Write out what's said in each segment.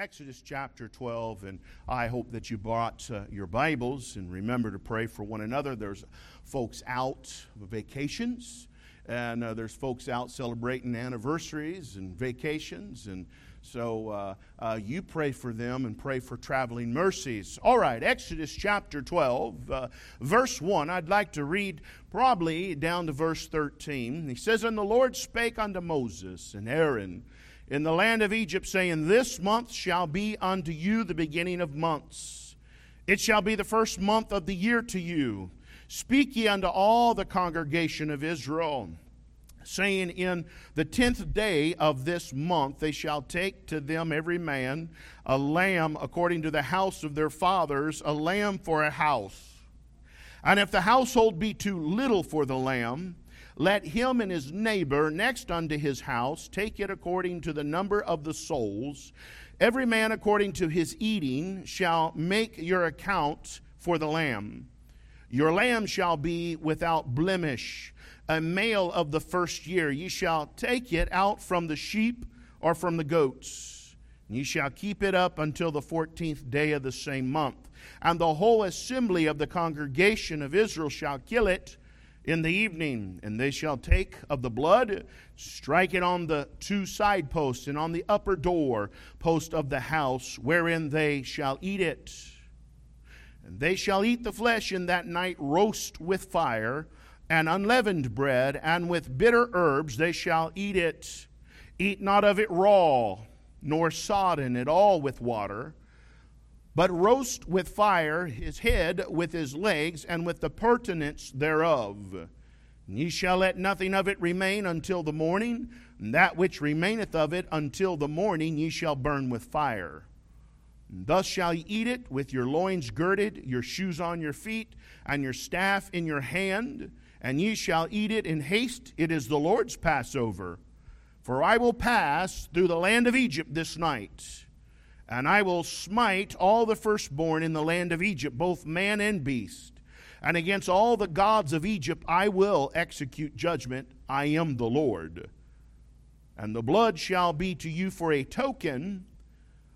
Exodus chapter 12, and I hope that you brought uh, your Bibles and remember to pray for one another. There's folks out vacations, and uh, there's folks out celebrating anniversaries and vacations, and so uh, uh, you pray for them and pray for traveling mercies. All right, Exodus chapter 12, uh, verse 1. I'd like to read probably down to verse 13. He says, And the Lord spake unto Moses and Aaron in the land of Egypt, saying, This month shall be unto you the beginning of months. It shall be the first month of the year to you. Speak ye unto all the congregation of Israel, saying, In the tenth day of this month they shall take to them every man a lamb according to the house of their fathers, a lamb for a house. And if the household be too little for the lamb, let him and his neighbor next unto his house take it according to the number of the souls. Every man according to his eating shall make your account for the lamb. Your lamb shall be without blemish, a male of the first year. Ye shall take it out from the sheep or from the goats. Ye shall keep it up until the fourteenth day of the same month. And the whole assembly of the congregation of Israel shall kill it in the evening, and they shall take of the blood, strike it on the two side posts and on the upper door post of the house, wherein they shall eat it. And they shall eat the flesh in that night, roast with fire, and unleavened bread, and with bitter herbs they shall eat it. Eat not of it raw, nor sodden it all with water but roast with fire his head with his legs and with the purtenance thereof. And ye shall let nothing of it remain until the morning, and that which remaineth of it until the morning ye shall burn with fire. And thus shall ye eat it with your loins girded, your shoes on your feet, and your staff in your hand, and ye shall eat it in haste. It is the Lord's Passover. For I will pass through the land of Egypt this night and I will smite all the firstborn in the land of Egypt, both man and beast. And against all the gods of Egypt I will execute judgment. I am the Lord. And the blood shall be to you for a token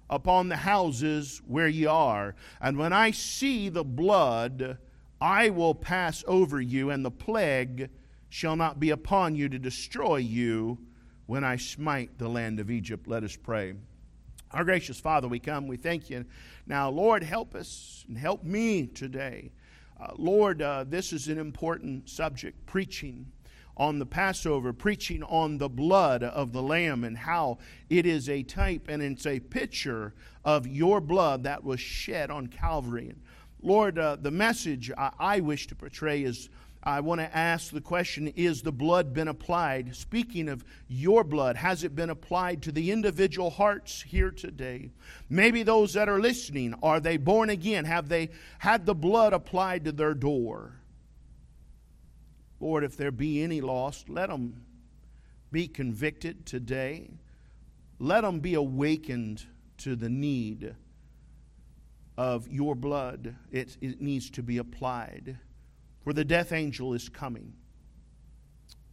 upon the houses where ye are. And when I see the blood, I will pass over you, and the plague shall not be upon you to destroy you when I smite the land of Egypt. Let us pray. Our gracious Father, we come, we thank you. Now, Lord, help us and help me today. Uh, Lord, uh, this is an important subject preaching on the Passover, preaching on the blood of the Lamb and how it is a type and it's a picture of your blood that was shed on Calvary. And Lord, uh, the message I, I wish to portray is I want to ask the question Is the blood been applied? Speaking of your blood, has it been applied to the individual hearts here today? Maybe those that are listening, are they born again? Have they had the blood applied to their door? Lord, if there be any lost, let them be convicted today. Let them be awakened to the need of your blood. It, it needs to be applied for the death angel is coming.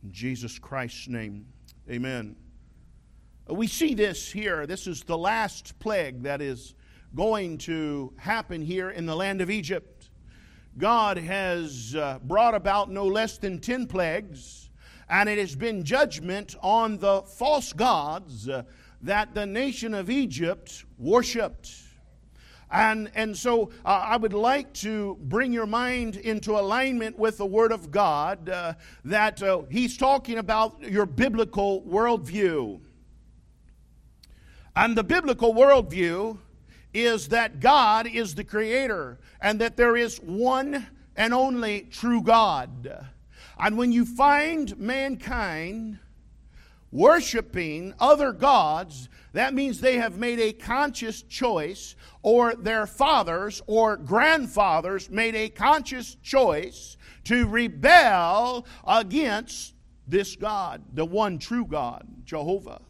In Jesus Christ's name, amen. We see this here. This is the last plague that is going to happen here in the land of Egypt. God has uh, brought about no less than 10 plagues, and it has been judgment on the false gods uh, that the nation of Egypt worshiped. And, and so uh, I would like to bring your mind into alignment with the Word of God uh, that uh, he's talking about your biblical worldview. And the biblical worldview is that God is the creator and that there is one and only true God. And when you find mankind worshiping other gods, that means they have made a conscious choice, or their fathers or grandfathers made a conscious choice to rebel against this God, the one true God, Jehovah.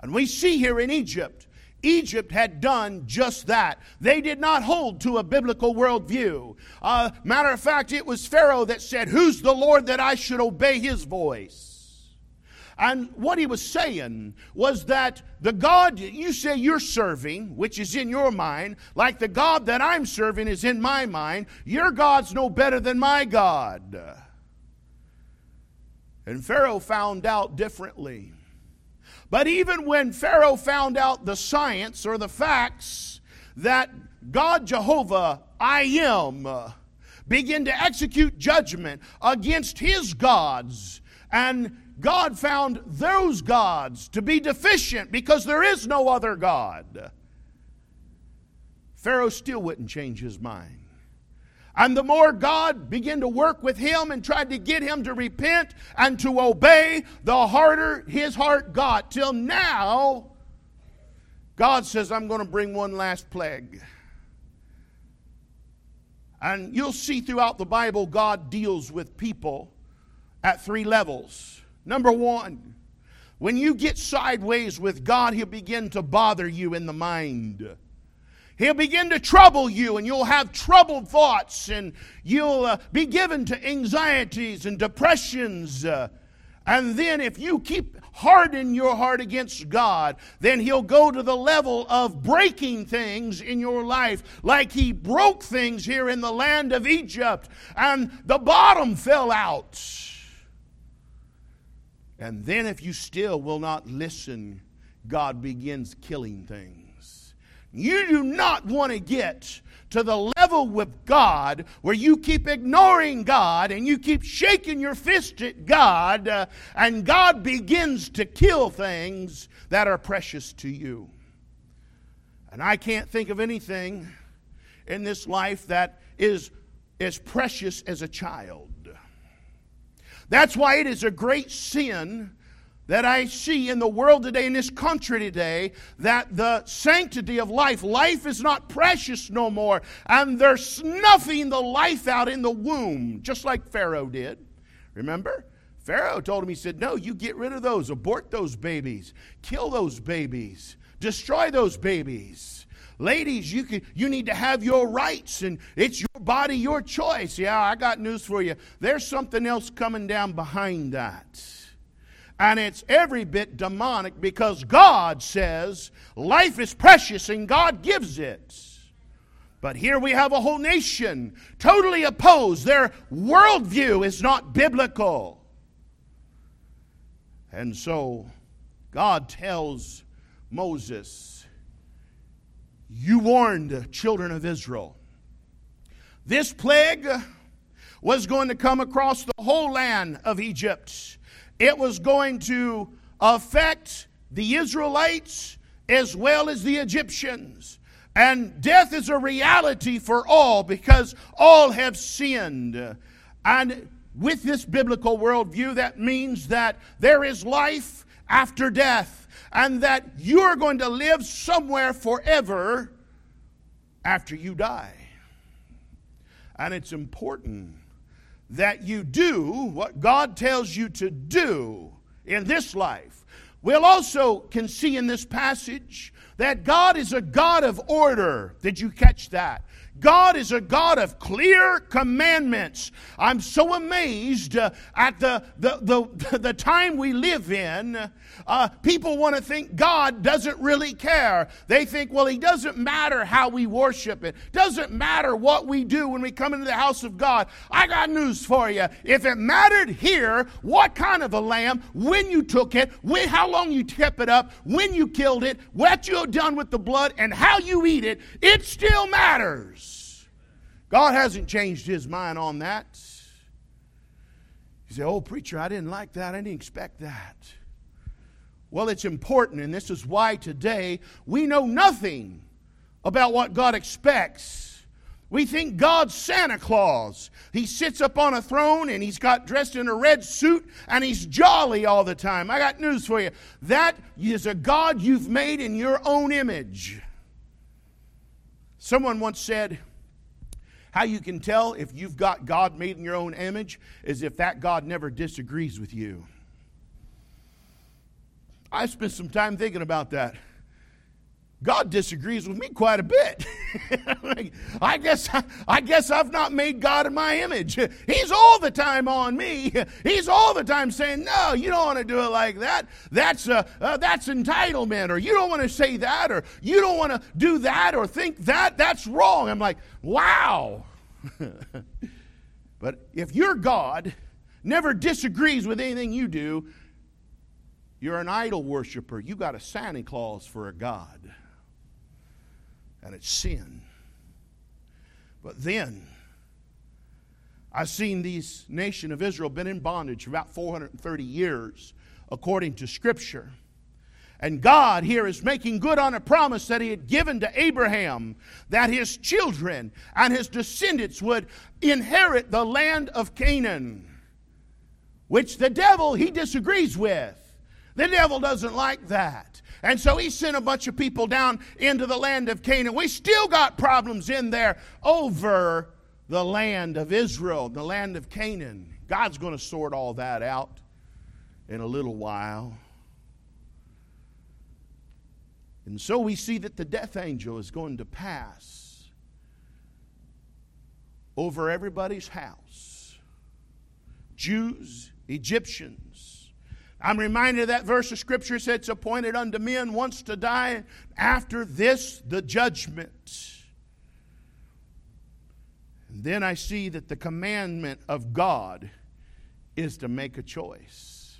And we see here in Egypt, Egypt had done just that. They did not hold to a biblical worldview. Uh, matter of fact, it was Pharaoh that said, Who's the Lord that I should obey his voice? And what he was saying was that the God you say you're serving, which is in your mind, like the God that I'm serving is in my mind, your God's no better than my God. And Pharaoh found out differently. But even when Pharaoh found out the science or the facts that God Jehovah, I am, begin to execute judgment against his gods, and God found those gods to be deficient because there is no other God. Pharaoh still wouldn't change his mind. And the more God began to work with him and tried to get him to repent and to obey, the harder his heart got. Till now, God says, I'm going to bring one last plague. And you'll see throughout the Bible, God deals with people at three levels. Number one, when you get sideways with God, He'll begin to bother you in the mind. He'll begin to trouble you, and you'll have troubled thoughts, and you'll uh, be given to anxieties and depressions. Uh, and then, if you keep harden your heart against God, then He'll go to the level of breaking things in your life, like He broke things here in the land of Egypt, and the bottom fell out. And then, if you still will not listen, God begins killing things. You do not want to get to the level with God where you keep ignoring God and you keep shaking your fist at God, uh, and God begins to kill things that are precious to you. And I can't think of anything in this life that is as precious as a child. That's why it is a great sin that I see in the world today, in this country today, that the sanctity of life, life is not precious no more, and they're snuffing the life out in the womb, just like Pharaoh did. Remember? Pharaoh told him, he said, No, you get rid of those, abort those babies, kill those babies, destroy those babies. Ladies, you, can, you need to have your rights, and it's your body, your choice. Yeah, I got news for you. There's something else coming down behind that. And it's every bit demonic because God says life is precious and God gives it. But here we have a whole nation totally opposed. Their worldview is not biblical. And so God tells Moses, You warned the children of Israel. This plague was going to come across the whole land of Egypt it was going to affect the Israelites as well as the Egyptians. And death is a reality for all because all have sinned. And with this biblical worldview, that means that there is life after death and that you're going to live somewhere forever after you die. And it's important that you do what God tells you to do in this life. We'll also can see in this passage that God is a God of order. Did you catch that? God is a God of clear commandments. I'm so amazed uh, at the, the, the, the time we live in. Uh, people want to think God doesn't really care. They think, well, He doesn't matter how we worship it, doesn't matter what we do when we come into the house of God. I got news for you. If it mattered here, what kind of a lamb, when you took it, when, how long you kept it up, when you killed it, what you done with the blood, and how you eat it, it still matters. God hasn't changed his mind on that. You say, Oh, preacher, I didn't like that. I didn't expect that. Well, it's important, and this is why today we know nothing about what God expects. We think God's Santa Claus. He sits up on a throne and he's got dressed in a red suit and he's jolly all the time. I got news for you. That is a God you've made in your own image. Someone once said, how you can tell if you've got God made in your own image is if that God never disagrees with you. I spent some time thinking about that. God disagrees with me quite a bit. I guess I guess I've not made God in my image. He's all the time on me. He's all the time saying, "No, you don't want to do it like that. That's uh, uh, that's entitlement, or you don't want to say that, or you don't want to do that, or think that. That's wrong." I'm like, "Wow." but if your God never disagrees with anything you do, you're an idol worshiper. You got a Santa Claus for a God and it's sin. But then, I've seen these nation of Israel been in bondage for about 430 years, according to Scripture. And God here is making good on a promise that He had given to Abraham that his children and his descendants would inherit the land of Canaan, which the devil he disagrees with. The devil doesn't like that. And so he sent a bunch of people down into the land of Canaan. We still got problems in there over the land of Israel, the land of Canaan. God's going to sort all that out in a little while. And so we see that the death angel is going to pass over everybody's house Jews, Egyptians, I'm reminded of that verse of Scripture says, It's appointed unto men once to die, after this, the judgment. And then I see that the commandment of God is to make a choice.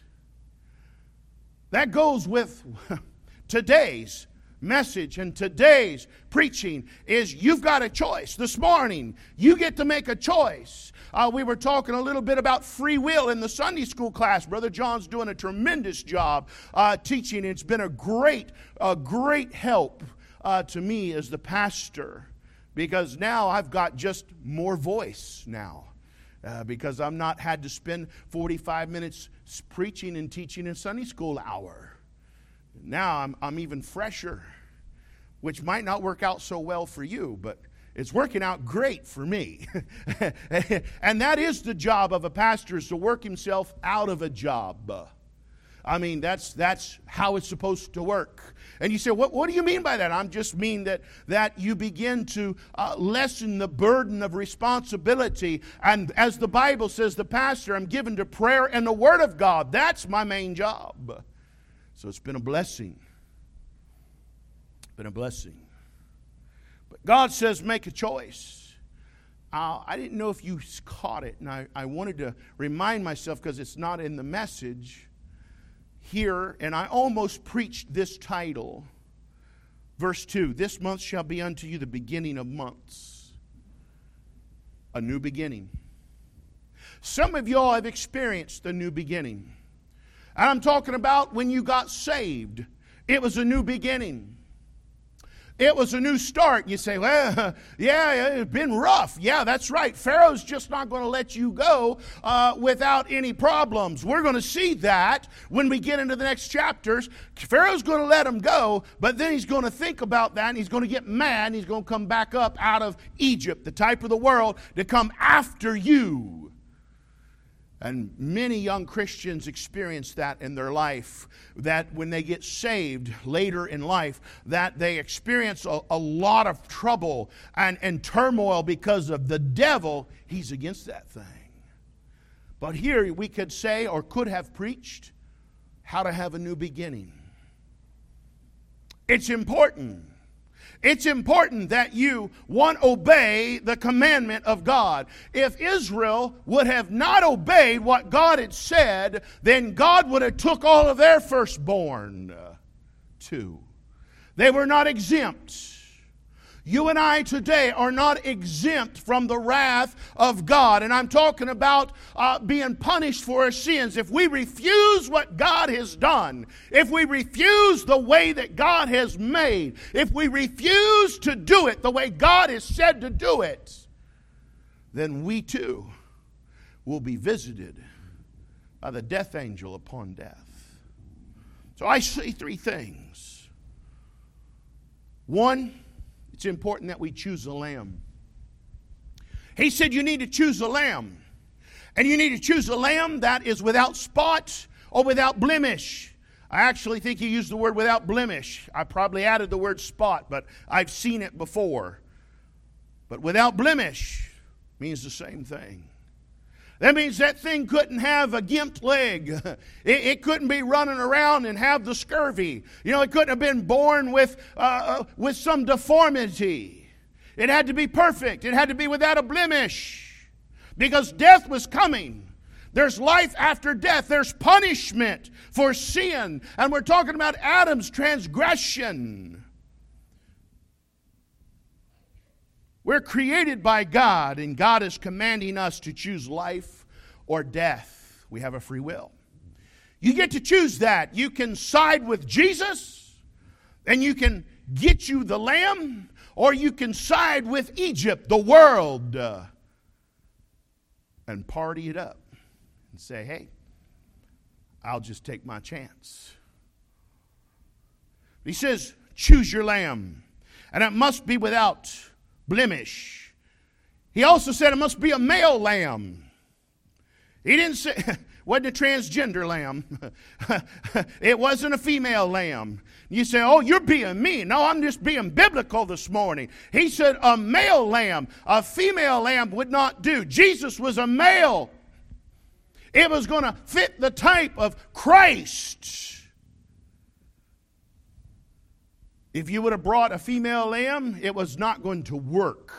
That goes with today's message and today's preaching is you've got a choice. This morning, you get to make a choice. Uh, we were talking a little bit about free will in the Sunday school class. Brother John's doing a tremendous job uh, teaching. It's been a great, a great help uh, to me as the pastor because now I've got just more voice now. Uh, because I'm not had to spend 45 minutes preaching and teaching in Sunday school hour. Now I'm, I'm even fresher, which might not work out so well for you, but it's working out great for me. and that is the job of a pastor is to work himself out of a job. I mean, that's, that's how it's supposed to work. And you say, what, what do you mean by that? I'm just mean that, that you begin to uh, lessen the burden of responsibility. And as the Bible says, the pastor, I'm given to prayer and the Word of God. That's my main job. So it's been a blessing. Been a blessing. But God says, make a choice. Uh, I didn't know if you caught it, and I, I wanted to remind myself because it's not in the message here, and I almost preached this title. Verse 2 This month shall be unto you the beginning of months, a new beginning. Some of y'all have experienced a new beginning. And I'm talking about when you got saved, it was a new beginning. It was a new start. You say, well, yeah, it's been rough. Yeah, that's right. Pharaoh's just not going to let you go uh, without any problems. We're going to see that when we get into the next chapters. Pharaoh's going to let him go, but then he's going to think about that and he's going to get mad and he's going to come back up out of Egypt, the type of the world, to come after you. And many young Christians experience that in their life, that when they get saved later in life, that they experience a, a, lot of trouble and, and turmoil because of the devil. He's against that thing. But here we could say, or could have preached, how to have a new beginning. It's important it's important that you, one, obey the commandment of God. If Israel would have not obeyed what God had said, then God would have took all of their firstborn uh, too. They were not exempt. You and I today are not exempt from the wrath of God. And I'm talking about uh, being punished for our sins. If we refuse what God has done, if we refuse the way that God has made, if we refuse to do it the way God has said to do it, then we too will be visited by the death angel upon death. So I see three things. One, it's important that we choose a lamb. He said, You need to choose a lamb. And you need to choose a lamb that is without spot or without blemish. I actually think he used the word without blemish. I probably added the word spot, but I've seen it before. But without blemish means the same thing. That means that thing couldn't have a gimped leg. It, it, couldn't be running around and have the scurvy. You know, it couldn't have been born with, uh, uh, with some deformity. It had to be perfect, it had to be without a blemish because death was coming. There's life after death. There's punishment for sin. And we're talking about Adam's transgression. We're created by God, and God is commanding us to choose life or death. We have a free will. You get to choose that. You can side with Jesus, and you can get you the lamb, or you can side with Egypt, the world, uh, and party it up and say, hey, I'll just take my chance. He says, choose your lamb, and it must be without blemish. He also said it must be a male lamb. He didn't say, wasn't a transgender lamb. it wasn't a female lamb. You say, oh, you're being mean. No, I'm just being biblical this morning. He said a male lamb. A female lamb would not do. Jesus was a male. It was going to fit the type of Christ. If you would have brought a female lamb, it was not going to work.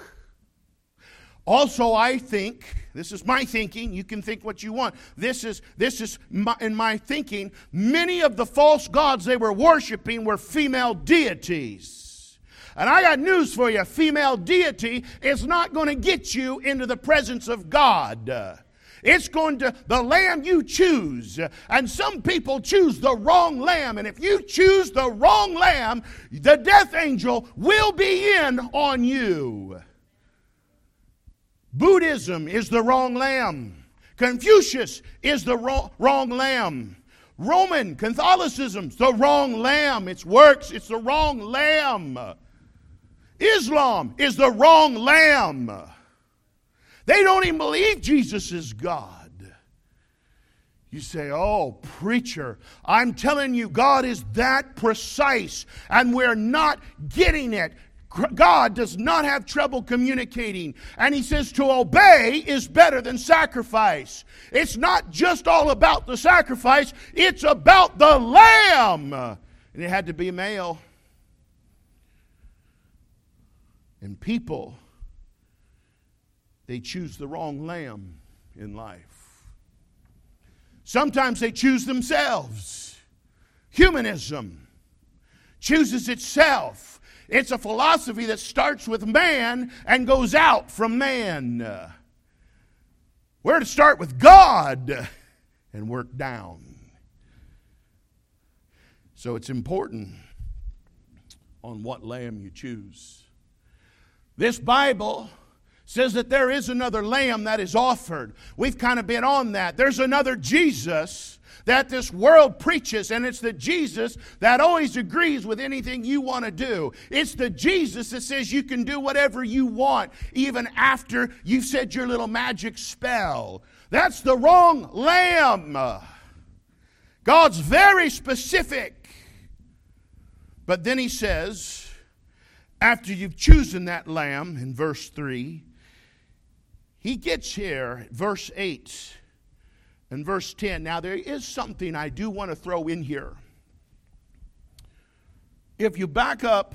Also, I think, this is my thinking, you can think what you want. This is, this is my, in my thinking, many of the false gods they were worshiping were female deities. And I got news for you female deity is not going to get you into the presence of God. It's going to, the lamb you choose. And some people choose the wrong lamb. And if you choose the wrong lamb, the death angel will be in on you. Buddhism is the wrong lamb. Confucius is the wrong, wrong lamb. Roman Catholicism's the wrong lamb. It works, it's the wrong lamb. Islam is the wrong lamb. They don't even believe Jesus is God. You say, Oh, preacher, I'm telling you, God is that precise, and we're not getting it. God does not have trouble communicating. And He says to obey is better than sacrifice. It's not just all about the sacrifice, it's about the lamb. And it had to be male. And people they choose the wrong lamb in life. Sometimes they choose themselves. Humanism chooses itself. It's a philosophy that starts with man and goes out from man. We're to start with God and work down. So it's important on what lamb you choose. This Bible says that there is another lamb that is offered. We've kind of been on that. There's another Jesus that this world preaches, and it's the Jesus that always agrees with anything you want to do. It's the Jesus that says you can do whatever you want, even after you've said your little magic spell. That's the wrong lamb. God's very specific. But then he says, after you've chosen that lamb in verse 3, he gets here, verse 8 and verse 10. Now, there is something I do want to throw in here. If you back up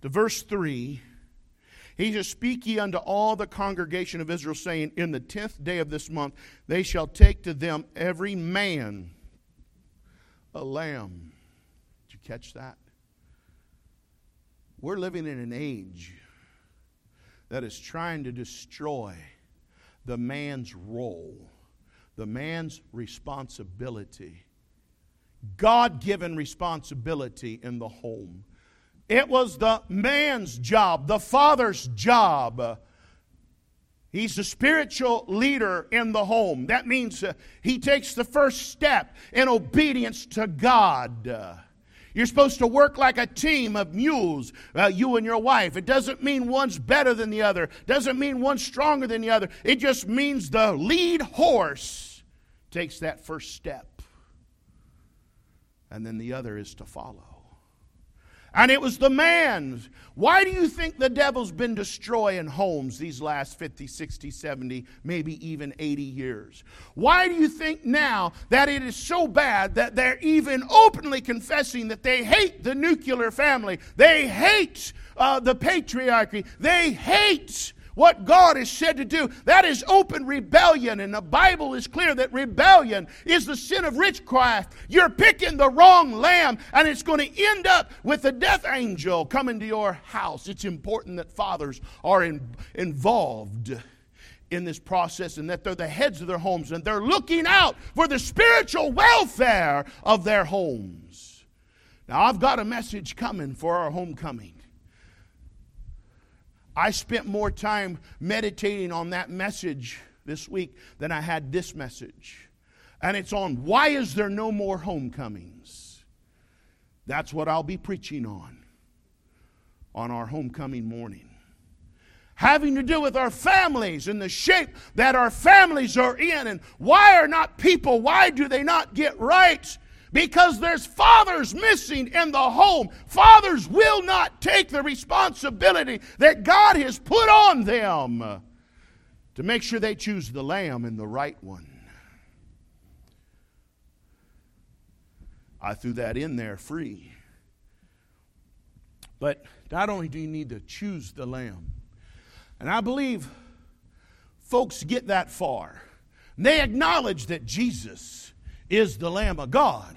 to verse 3, he says, Speak ye unto all the congregation of Israel, saying, In the tenth day of this month they shall take to them every man a lamb. Did you catch that? We're living in an age that is trying to destroy the man's role, the man's responsibility, God given responsibility in the home. It was the man's job, the father's job. He's the spiritual leader in the home. That means uh, he takes the first step in obedience to God. You're supposed to work like a team of mules, uh, you and your wife. It doesn't mean one's better than the other, doesn't mean one's stronger than the other. It just means the lead horse takes that first step. and then the other is to follow. And it was the man's. Why do you think the devil's been destroying homes these last 50, 60, 70, maybe even 80 years? Why do you think now that it is so bad that they're even openly confessing that they hate the nuclear family? They hate uh, the patriarchy. They hate what God is said to do. That is open rebellion, and the Bible is clear that rebellion is the sin of witchcraft. You're picking the wrong lamb, and it's going to end up with the death angel coming to your house. It's important that fathers are in, involved in this process and that they're the heads of their homes and they're looking out for the spiritual welfare of their homes. Now, I've got a message coming for our homecoming. I spent more time meditating on that message this week than I had this message. And it's on why is there no more homecomings? That's what I'll be preaching on on our homecoming morning. Having to do with our families and the shape that our families are in, and why are not people, why do they not get right? Because there's fathers missing in the home. Fathers will not take the responsibility that God has put on them to make sure they choose the lamb and the right one. I threw that in there free. But not only do you need to choose the lamb, and I believe folks get that far. They acknowledge that Jesus is the Lamb of God.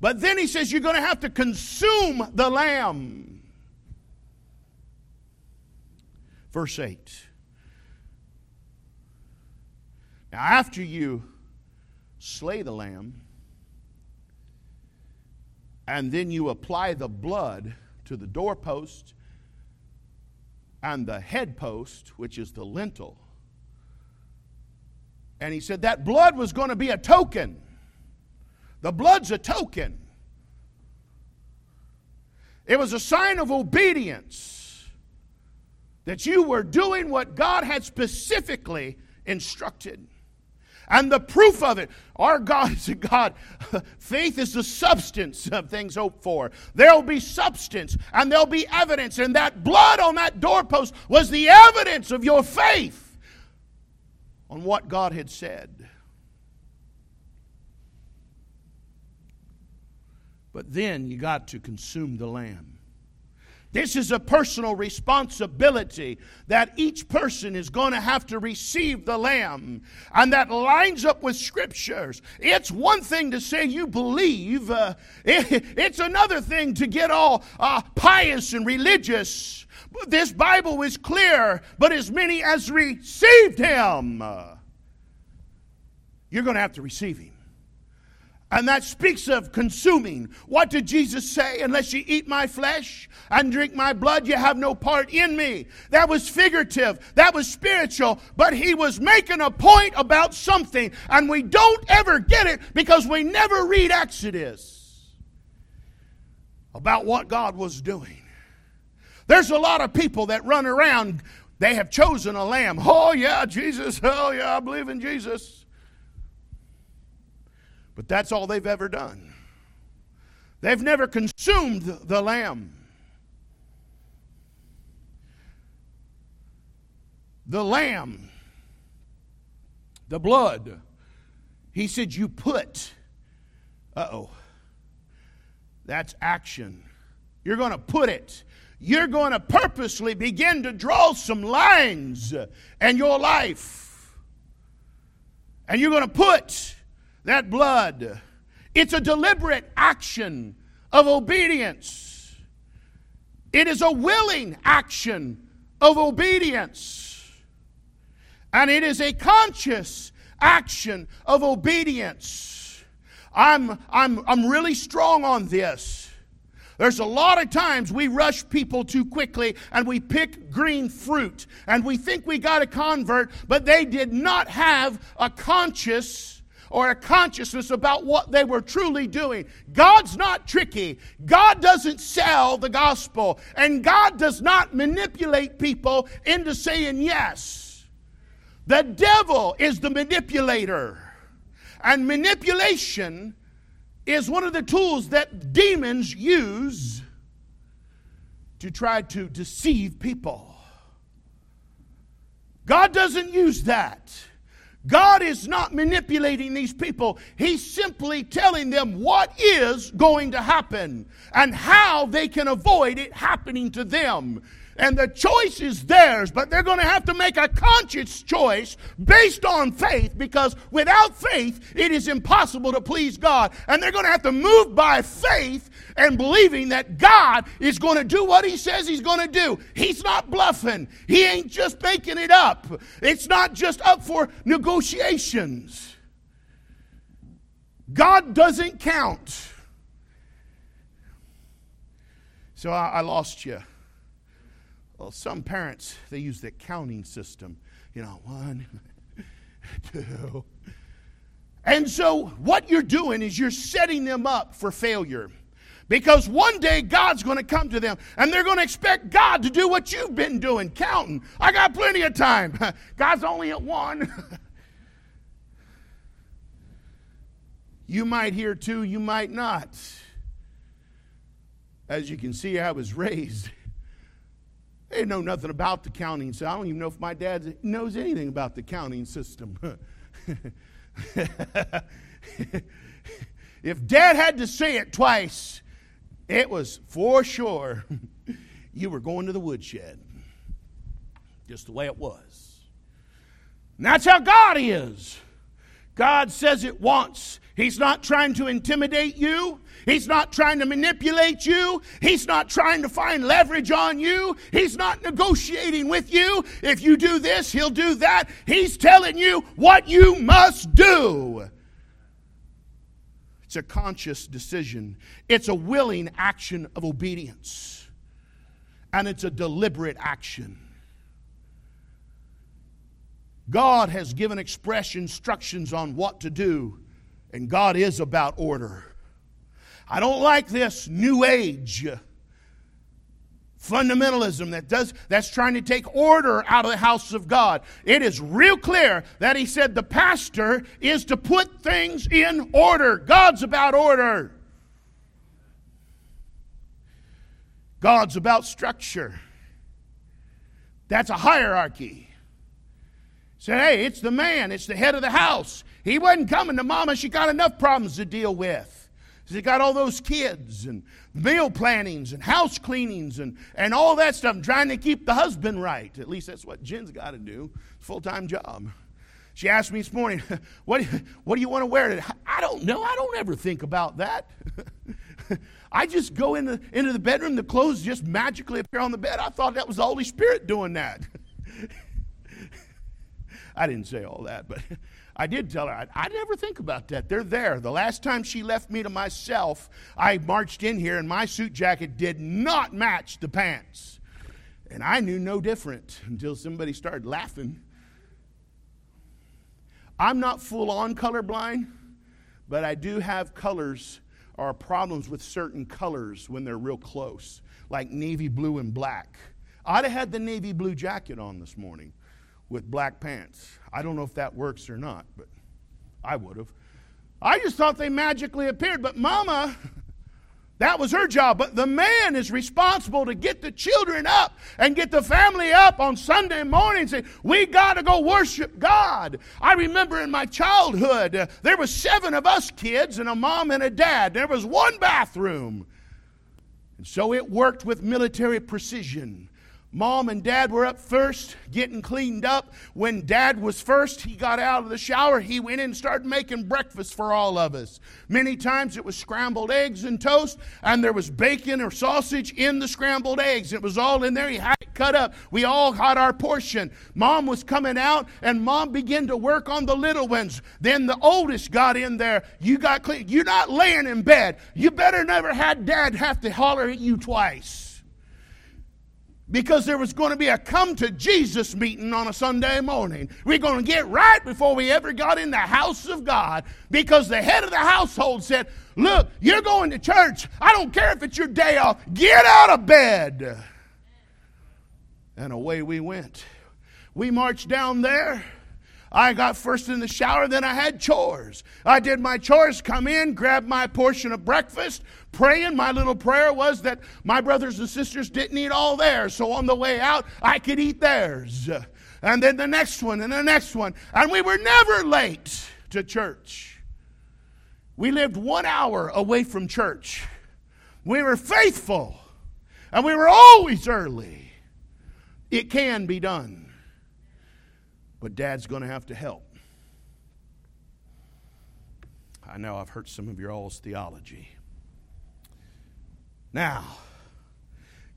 But then he says you're going to have to consume the lamb. Verse 8. Now, after you slay the lamb, and then you apply the blood to the doorpost and the headpost, which is the lintel. And he said that blood was going to be a token the blood's a token, it was a sign of obedience that you were doing what God had specifically instructed. And the proof of it, our God is a God. Faith is the substance of things hoped for. There'll be substance and there'll be evidence. And that blood on that doorpost was the evidence of your faith on what God had said. But then you got to consume the lamb. This is a personal responsibility that each person is going to have to receive the Lamb. And that lines up with scriptures. It's one thing to say you believe, uh, it, it's another thing to get all uh, pious and religious. This Bible is clear, but as many as received Him, uh, you're going to have to receive Him. And that speaks of consuming. What did Jesus say? Unless you eat my flesh and drink my blood, you have no part in me. That was figurative. That was spiritual. But he was making a point about something. And we don't ever get it because we never read Exodus about what God was doing. There's a lot of people that run around, they have chosen a lamb. Oh, yeah, Jesus. Oh, yeah, I believe in Jesus. But that's all they've ever done. They've never consumed the lamb. The lamb, the blood, he said, You put. Uh oh. That's action. You're going to put it. You're going to purposely begin to draw some lines in your life. And you're going to put that blood. It's a deliberate action of obedience. It is a willing action of obedience. And it is a conscious action of obedience. I'm, I'm, I'm really strong on this. There's a lot of times we rush people too quickly and we pick green fruit and we think we got a convert, but they did not have a conscious or a consciousness about what they were truly doing. God's not tricky. God doesn't sell the gospel, and God does not manipulate people into saying yes. The devil is the manipulator, and manipulation is one of the tools that demons use to try to deceive people. God doesn't use that. God is not manipulating these people. He's simply telling them what is going to happen and how they can avoid it happening to them. And the choice is theirs, but they're going to have to make a conscious choice based on faith because without faith, it is impossible to please God. And they're going to have to move by faith and believing that God is going to do what He says He's going to do. He's not bluffing, He ain't just making it up. It's not just up for negotiations. God doesn't count. So I, I lost you. Well, some parents, they use the counting system. You know, one, two. And so what you're doing is you're setting them up for failure. Because one day God's going to come to them and they're going to expect God to do what you've been doing, counting. I got plenty of time. God's only at one. you might hear two, you might not. As you can see, I was raised they know nothing about the counting system. I don't even know if my dad knows anything about the counting system. if dad had to say it twice, it was for sure you were going to the woodshed. Just the way it was. And that's how God is. God says it once. He's not trying to intimidate you. He's not trying to manipulate you. He's not trying to find leverage on you. He's not negotiating with you. If you do this, he'll do that. He's telling you what you must do. It's a conscious decision, it's a willing action of obedience, and it's a deliberate action. God has given express instructions on what to do, and God is about order. I don't like this new age fundamentalism that does that's trying to take order out of the house of God. It is real clear that he said the pastor is to put things in order. God's about order. God's about structure. That's a hierarchy. Say, hey, it's the man, it's the head of the house. He wasn't coming to mama, she got enough problems to deal with. She's got all those kids and meal plannings and house cleanings and, and all that stuff, trying to keep the husband right. At least that's what Jen's got to do. Full time job. She asked me this morning, what, what do you want to wear today? I don't know. I don't ever think about that. I just go into the bedroom, the clothes just magically appear on the bed. I thought that was the Holy Spirit doing that. I didn't say all that, but I did tell her, I, I, never think about that. They're there. The last time she left me to myself, I marched in here and my suit jacket did not match the pants. And I knew no different until somebody started laughing. I'm not full on colorblind, but I do have colors or problems with certain colors when they're real close, like navy blue and black. I'd have had the navy blue jacket on this morning with black pants. I don't know if that works or not, but I would have. I just thought they magically appeared, but Mama, that was her job. But the man is responsible to get the children up and get the family up on Sunday morning and say, We got to go worship God. I remember in my childhood, uh, there was seven of us kids and a mom and a dad. There was one bathroom. And so it worked with military precision. Mom and dad were up first, getting cleaned up. When dad was first, he got out of the shower. He went in and started making breakfast for all of us. Many times it was scrambled eggs and toast, and there was bacon or sausage in the scrambled eggs. It was all in there. He had it cut up. We all got our portion. Mom was coming out, and mom began to work on the little ones. Then the oldest got in there. You got clean. You're not laying in bed. You better never had dad have to holler at you twice because there was going to be a come to Jesus meeting on a Sunday morning. We're going to get right before we ever got in the house of God because the head of the household said, Look, you're going to church. I don't care if it's your day off. Get out of bed. And away we went. We marched down there. I got first in the shower, then I had chores. I did my chores, come in, grab my portion of breakfast, praying. My little prayer was that my brothers and sisters didn't eat all theirs, so on the way out, I could eat theirs. And then the next one, and the next one. And we were never late to church. We lived one hour away from church. We were faithful, and we were always early. It can be done but dad's going to have to help. I know I've hurt some of your all's theology. Now,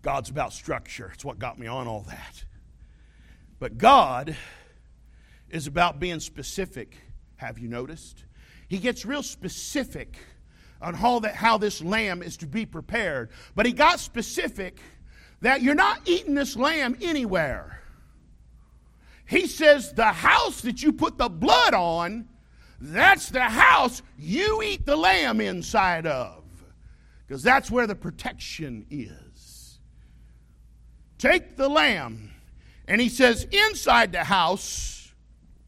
God's about structure. It's what got me on all that. But God is about being specific. Have you noticed? He gets real specific on how, that, how this lamb is to be prepared. But he got specific that you're not eating this lamb anywhere. He says, The house that you put the blood on, that's the house you eat the lamb inside of. Because that's where the protection is. Take the lamb, and he says, Inside the house,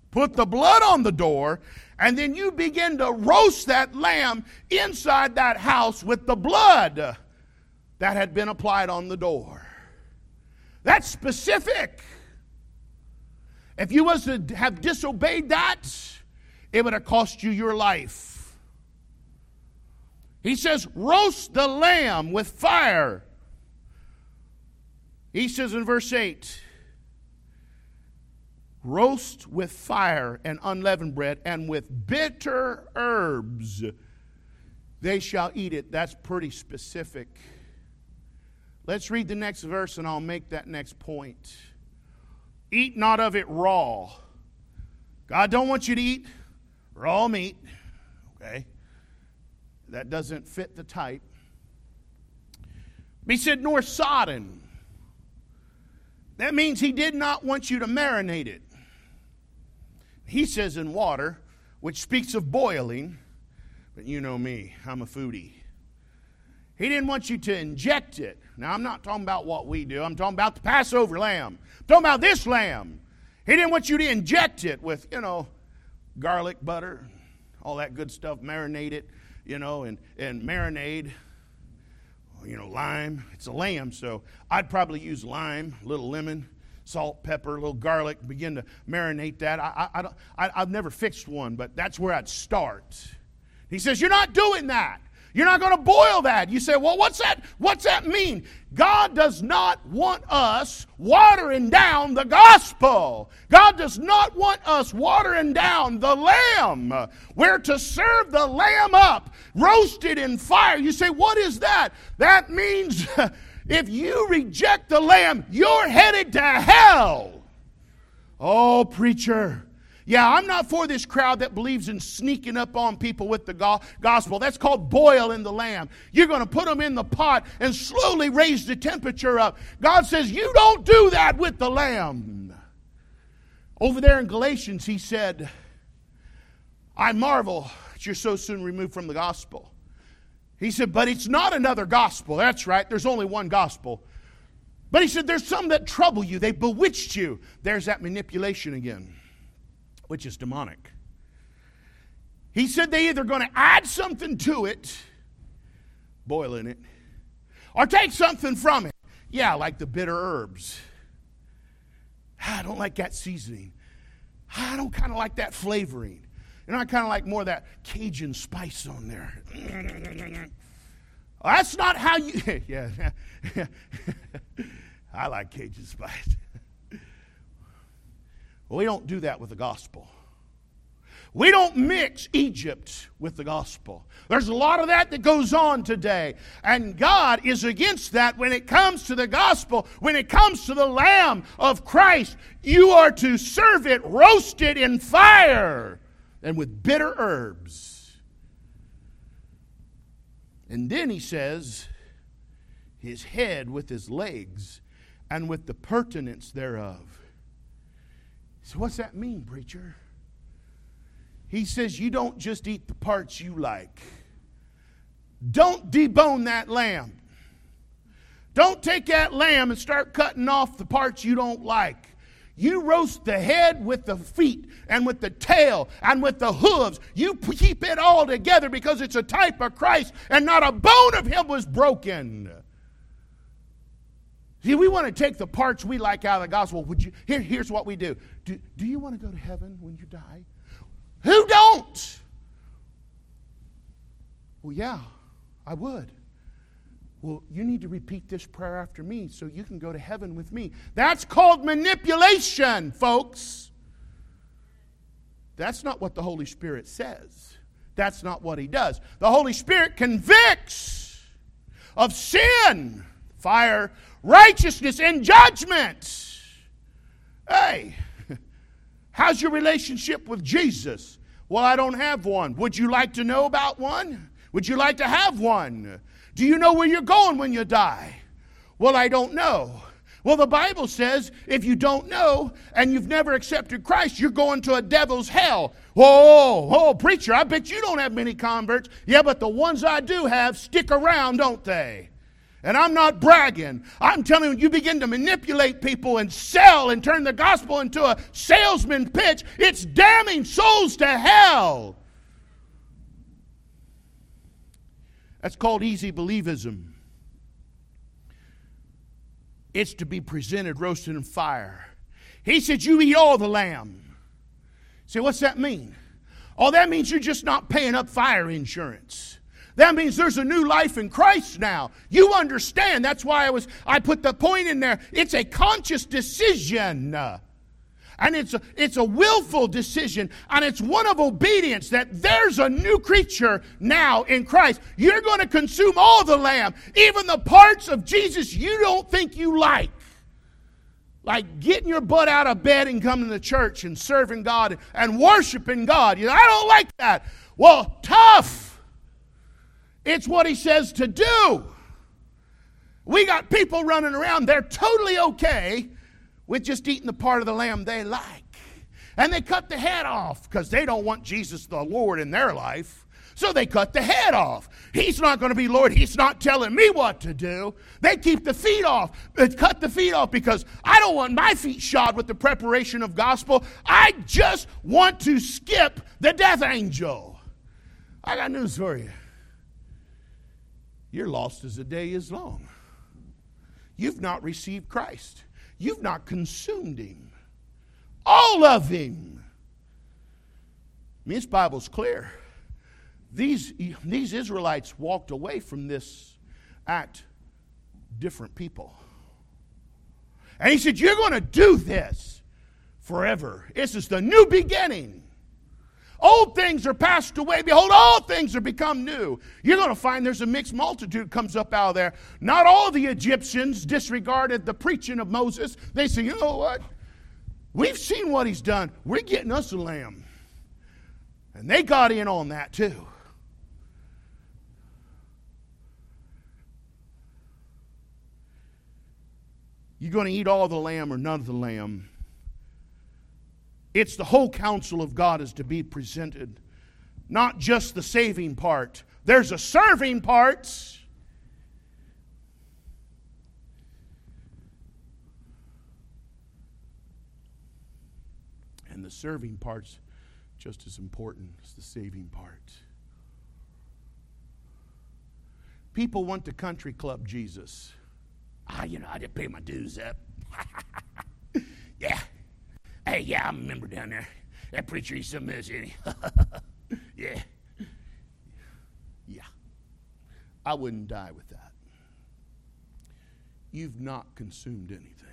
put the blood on the door, and then you begin to roast that lamb inside that house with the blood that had been applied on the door. That's specific. If you was to have disobeyed that, it would have cost you your life. He says, roast the lamb with fire. He says in verse 8, roast with fire and unleavened bread, and with bitter herbs they shall eat it. That's pretty specific. Let's read the next verse and I'll make that next point. Eat not of it raw. God don't want you to eat raw meat. Okay? That doesn't fit the type. He said, nor sodden. That means he did not want you to marinate it. He says in water, which speaks of boiling, but you know me, I'm a foodie. He didn't want you to inject it. Now, I'm not talking about what we do, I'm talking about the Passover lamb. I'm talking about this lamb. He didn't want you to inject it with, you know, garlic, butter, all that good stuff, marinate it, you know, and, and marinade, you know, lime. It's a lamb, so I'd probably use lime, a little lemon, salt, pepper, a little garlic, begin to marinate that. I, I, I, I, I've never fixed one, but that's where I'd start. He says, You're not doing that. You're not going to boil that. You say, well, what's that? What's that mean? God does not want us watering down the gospel. God does not want us watering down the lamb. We're to serve the lamb up, roasted in fire. You say, what is that? That means if you reject the lamb, you're headed to hell. Oh, preacher. Yeah, I'm not for this crowd that believes in sneaking up on people with the go- gospel. That's called boiling the lamb. You're going to put them in the pot and slowly raise the temperature up. God says, You don't do that with the lamb. Over there in Galatians, he said, I marvel that you're so soon removed from the gospel. He said, But it's not another gospel. That's right, there's only one gospel. But he said, There's some that trouble you, they bewitched you. There's that manipulation again which is demonic. He said they either going to add something to it, boiling it, or take something from it. Yeah, like the bitter herbs. Ah, I don't like that seasoning. Ah, I don't kind of like that flavoring. You know, I kind of like more of that Cajun spice on there. That's not how you. yeah, I like Cajun spice. We don't do that with the gospel. We don't mix Egypt with the gospel. There's a lot of that that goes on today. And God is against that when it comes to the gospel, when it comes to the Lamb of Christ. You are to serve it roasted in fire and with bitter herbs. And then he says, his head with his legs and with the purtenance thereof. So, what's that mean, preacher? He says, You don't just eat the parts you like. Don't debone that lamb. Don't take that lamb and start cutting off the parts you don't like. You roast the head with the feet and with the tail and with the hooves. You keep it all together because it's a type of Christ and not a bone of him was broken. See, we want to take the parts we like out of the gospel. Would you, here, here's what we do. do. Do you want to go to heaven when you die? Who don't? Well, yeah, I would. Well, you need to repeat this prayer after me so you can go to heaven with me. That's called manipulation, folks. That's not what the Holy Spirit says. That's not what He does. The Holy Spirit convicts of sin, fire, righteousness, and judgment. Hey, how's your relationship with Jesus? Well, I don't have one. Would you like to know about one? Would you like to have one? Do you know where you're going when you die? Well, I don't know. Well, the Bible says if you don't know and you've never accepted Christ, you're going to a devil's hell. Whoa, oh, preacher, I bet you don't have many converts. Yeah, but the ones I do have stick around, don't they? And I'm not bragging. I'm telling you, you begin to manipulate people and sell and turn the gospel into a salesman pitch, it's damning souls to hell. That's called easy believism. It's to be presented roasted in fire. He said, You eat all the lamb. Say, what's that mean? Oh, that means you're just not paying up fire insurance. That means there's a new life in Christ now. You understand. That's why I was I put the point in there. It's a conscious decision. And it's a, it's a willful decision, and it's one of obedience that there's a new creature now in Christ. You're going to consume all the lamb, even the parts of Jesus you don't think you like. Like getting your butt out of bed and coming to church and serving God and worshiping God. You know, I don't like that. Well, tough. It's what he says to do. We got people running around, they're totally okay with just eating the part of the lamb they like. And they cut the head off because they don't want Jesus the Lord in their life. So they cut the head off. He's not going to be Lord. He's not telling me what to do. They keep the feet off. They cut the feet off because I don't want my feet shod with the preparation of gospel. I just want to skip the death angel. I got news for you. You're lost as the day is long. You've not received Christ. You've not consumed him. All of him. I mean, this Bible's clear. These, these Israelites walked away from this act different people. And he said, You're going to do this forever. This is the new beginning. Old things are passed away. Behold, all things are become new. You're going to find there's a mixed multitude comes up out of there. Not all the Egyptians disregarded the preaching of Moses. They say, you know what? We've seen what he's done. We're getting us a lamb. And they got in on that too. You're going to eat all the lamb or none of the lamb. It's the whole counsel of God is to be presented, not just the saving part. There's a serving part. And the serving part's just as important as the saving part. People want the country club Jesus. Ah, you know, I didn't pay my dues up. yeah, Hey, yeah, I remember down there. That preacher, he's some mess, isn't he? yeah. Yeah. I wouldn't die with that. You've not consumed anything.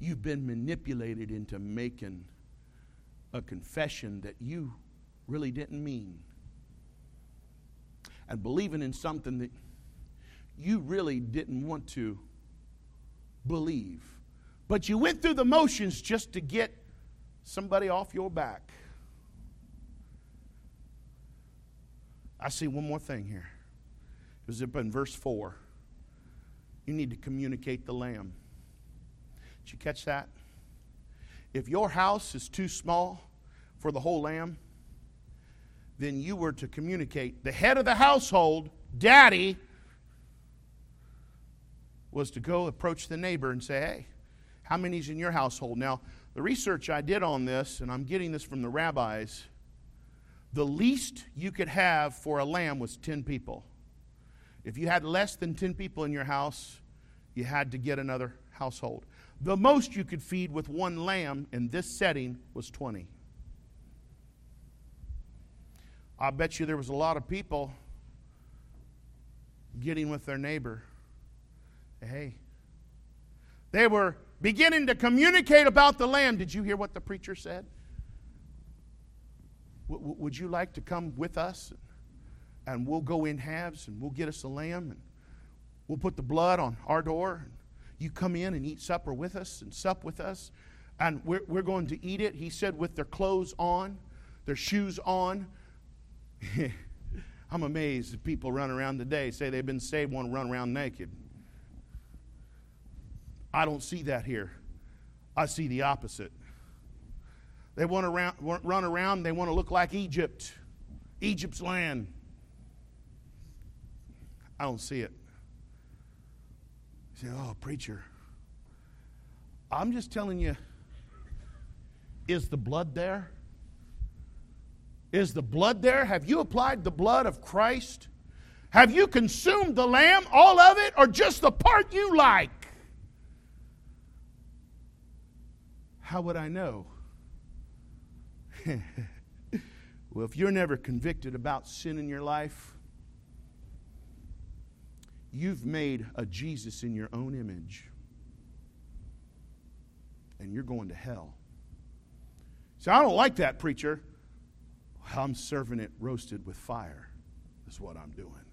You've been manipulated into making a confession that you really didn't mean. And believing in something that you really didn't want to believe but you went through the motions just to get somebody off your back. I see one more thing here. It was up in verse 4. You need to communicate the lamb. Did you catch that? If your house is too small for the whole lamb, then you were to communicate. The head of the household, daddy, was to go approach the neighbor and say, Hey, How many's in your household? Now, the research I did on this, and I'm getting this from the rabbis, the least you could have for a lamb was 10 people. If you had less than 10 people in your house, you had to get another household. The most you could feed with one lamb in this setting was 20. I bet you there was a lot of people getting with their neighbor. Hey, they were beginning to communicate about the lamb. Did you hear what the preacher said? W- would you like to come with us? And we'll go in halves and we'll get us a lamb and we'll put the blood on our door. You come in and eat supper with us and sup with us. And we're, we're going to eat it, he said, with their clothes on, their shoes on. I'm amazed that people run around today, say they've been saved, want to run around naked. I don't see that here. I see the opposite. They want to run around, they want to look like Egypt, Egypt's land. I don't see it. You say, oh, preacher. I'm just telling you, is the blood there? Is the blood there? Have you applied the blood of Christ? Have you consumed the lamb, all of it, or just the part you like? How would I know? well, if you're never convicted about sin in your life, you've made a Jesus in your own image, and you're going to hell. So I don't like that, preacher. I'm serving it roasted with fire, is what I'm doing.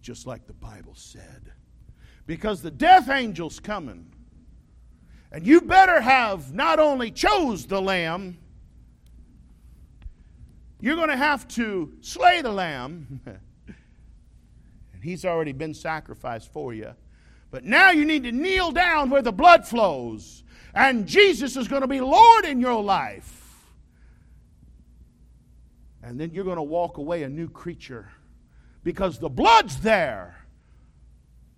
Just like the Bible said. Because the death angel's coming. And you better have not only chose the lamb, you're going to have to slay the lamb. and he's already been sacrificed for you. But now you need to kneel down where the blood flows. And Jesus is going to be Lord in your life. And then you're going to walk away a new creature because the blood's there.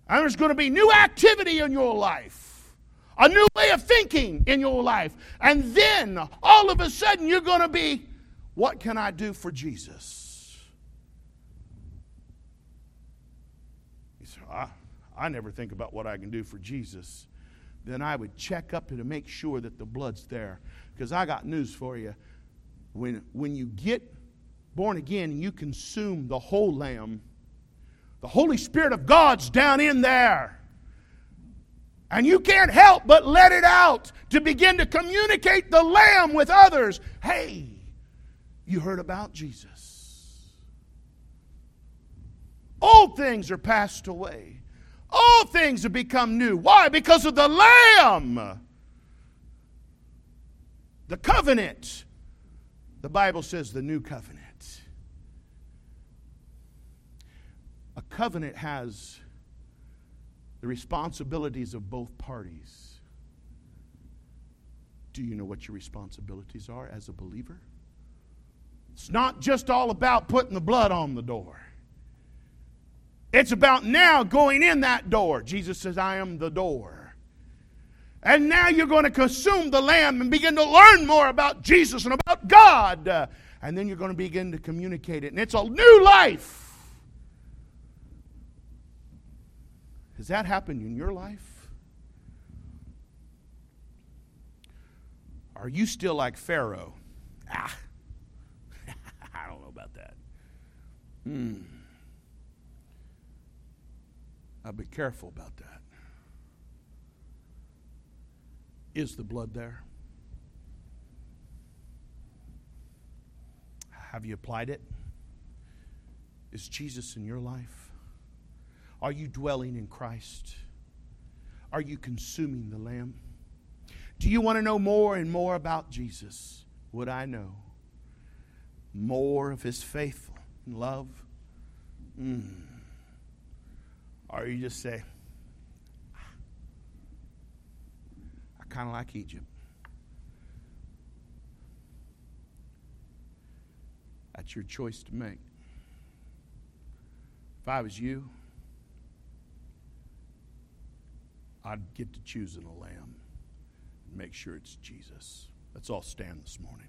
And there's going to be new activity in your life, a new way of thinking in your life. And then all of a sudden you're going to be, what can I do for Jesus? You say, I, I never think about what I can do for Jesus. Then I would check up to make sure that the blood's there. Because I got news for you. When, when you get born again and you consume the whole lamb, the Holy Spirit of God's down in there. And you can't help but let it out to begin to communicate the lamb with others. Hey, you heard about Jesus. Old things are passed away. All things have become new. Why? Because of the Lamb. The covenant. The Bible says the new covenant. A covenant has the responsibilities of both parties. Do you know what your responsibilities are as a believer? It's not just all about putting the blood on the door. It's about now going in that door. Jesus says, I am the door. And now you're going to consume the lamb and begin to learn more about Jesus and about God. and then you're going to begin to communicate it. And it's a new life. Has that happened in your life? Are you still like Pharaoh? Ah, I don't know about that. Hmm. I'll be careful about that. Is the blood there? Have you applied it? Is Jesus in your life? Are you dwelling in Christ? Are you consuming the Lamb? Do you want to know more and more about Jesus? Would I know more of his faithful love? Mm. Or you just say, I kind of like Egypt. That's your choice to make. If I was you, I'd get to choosing a lamb and Make sure it's Jesus. Let's all stand this morning.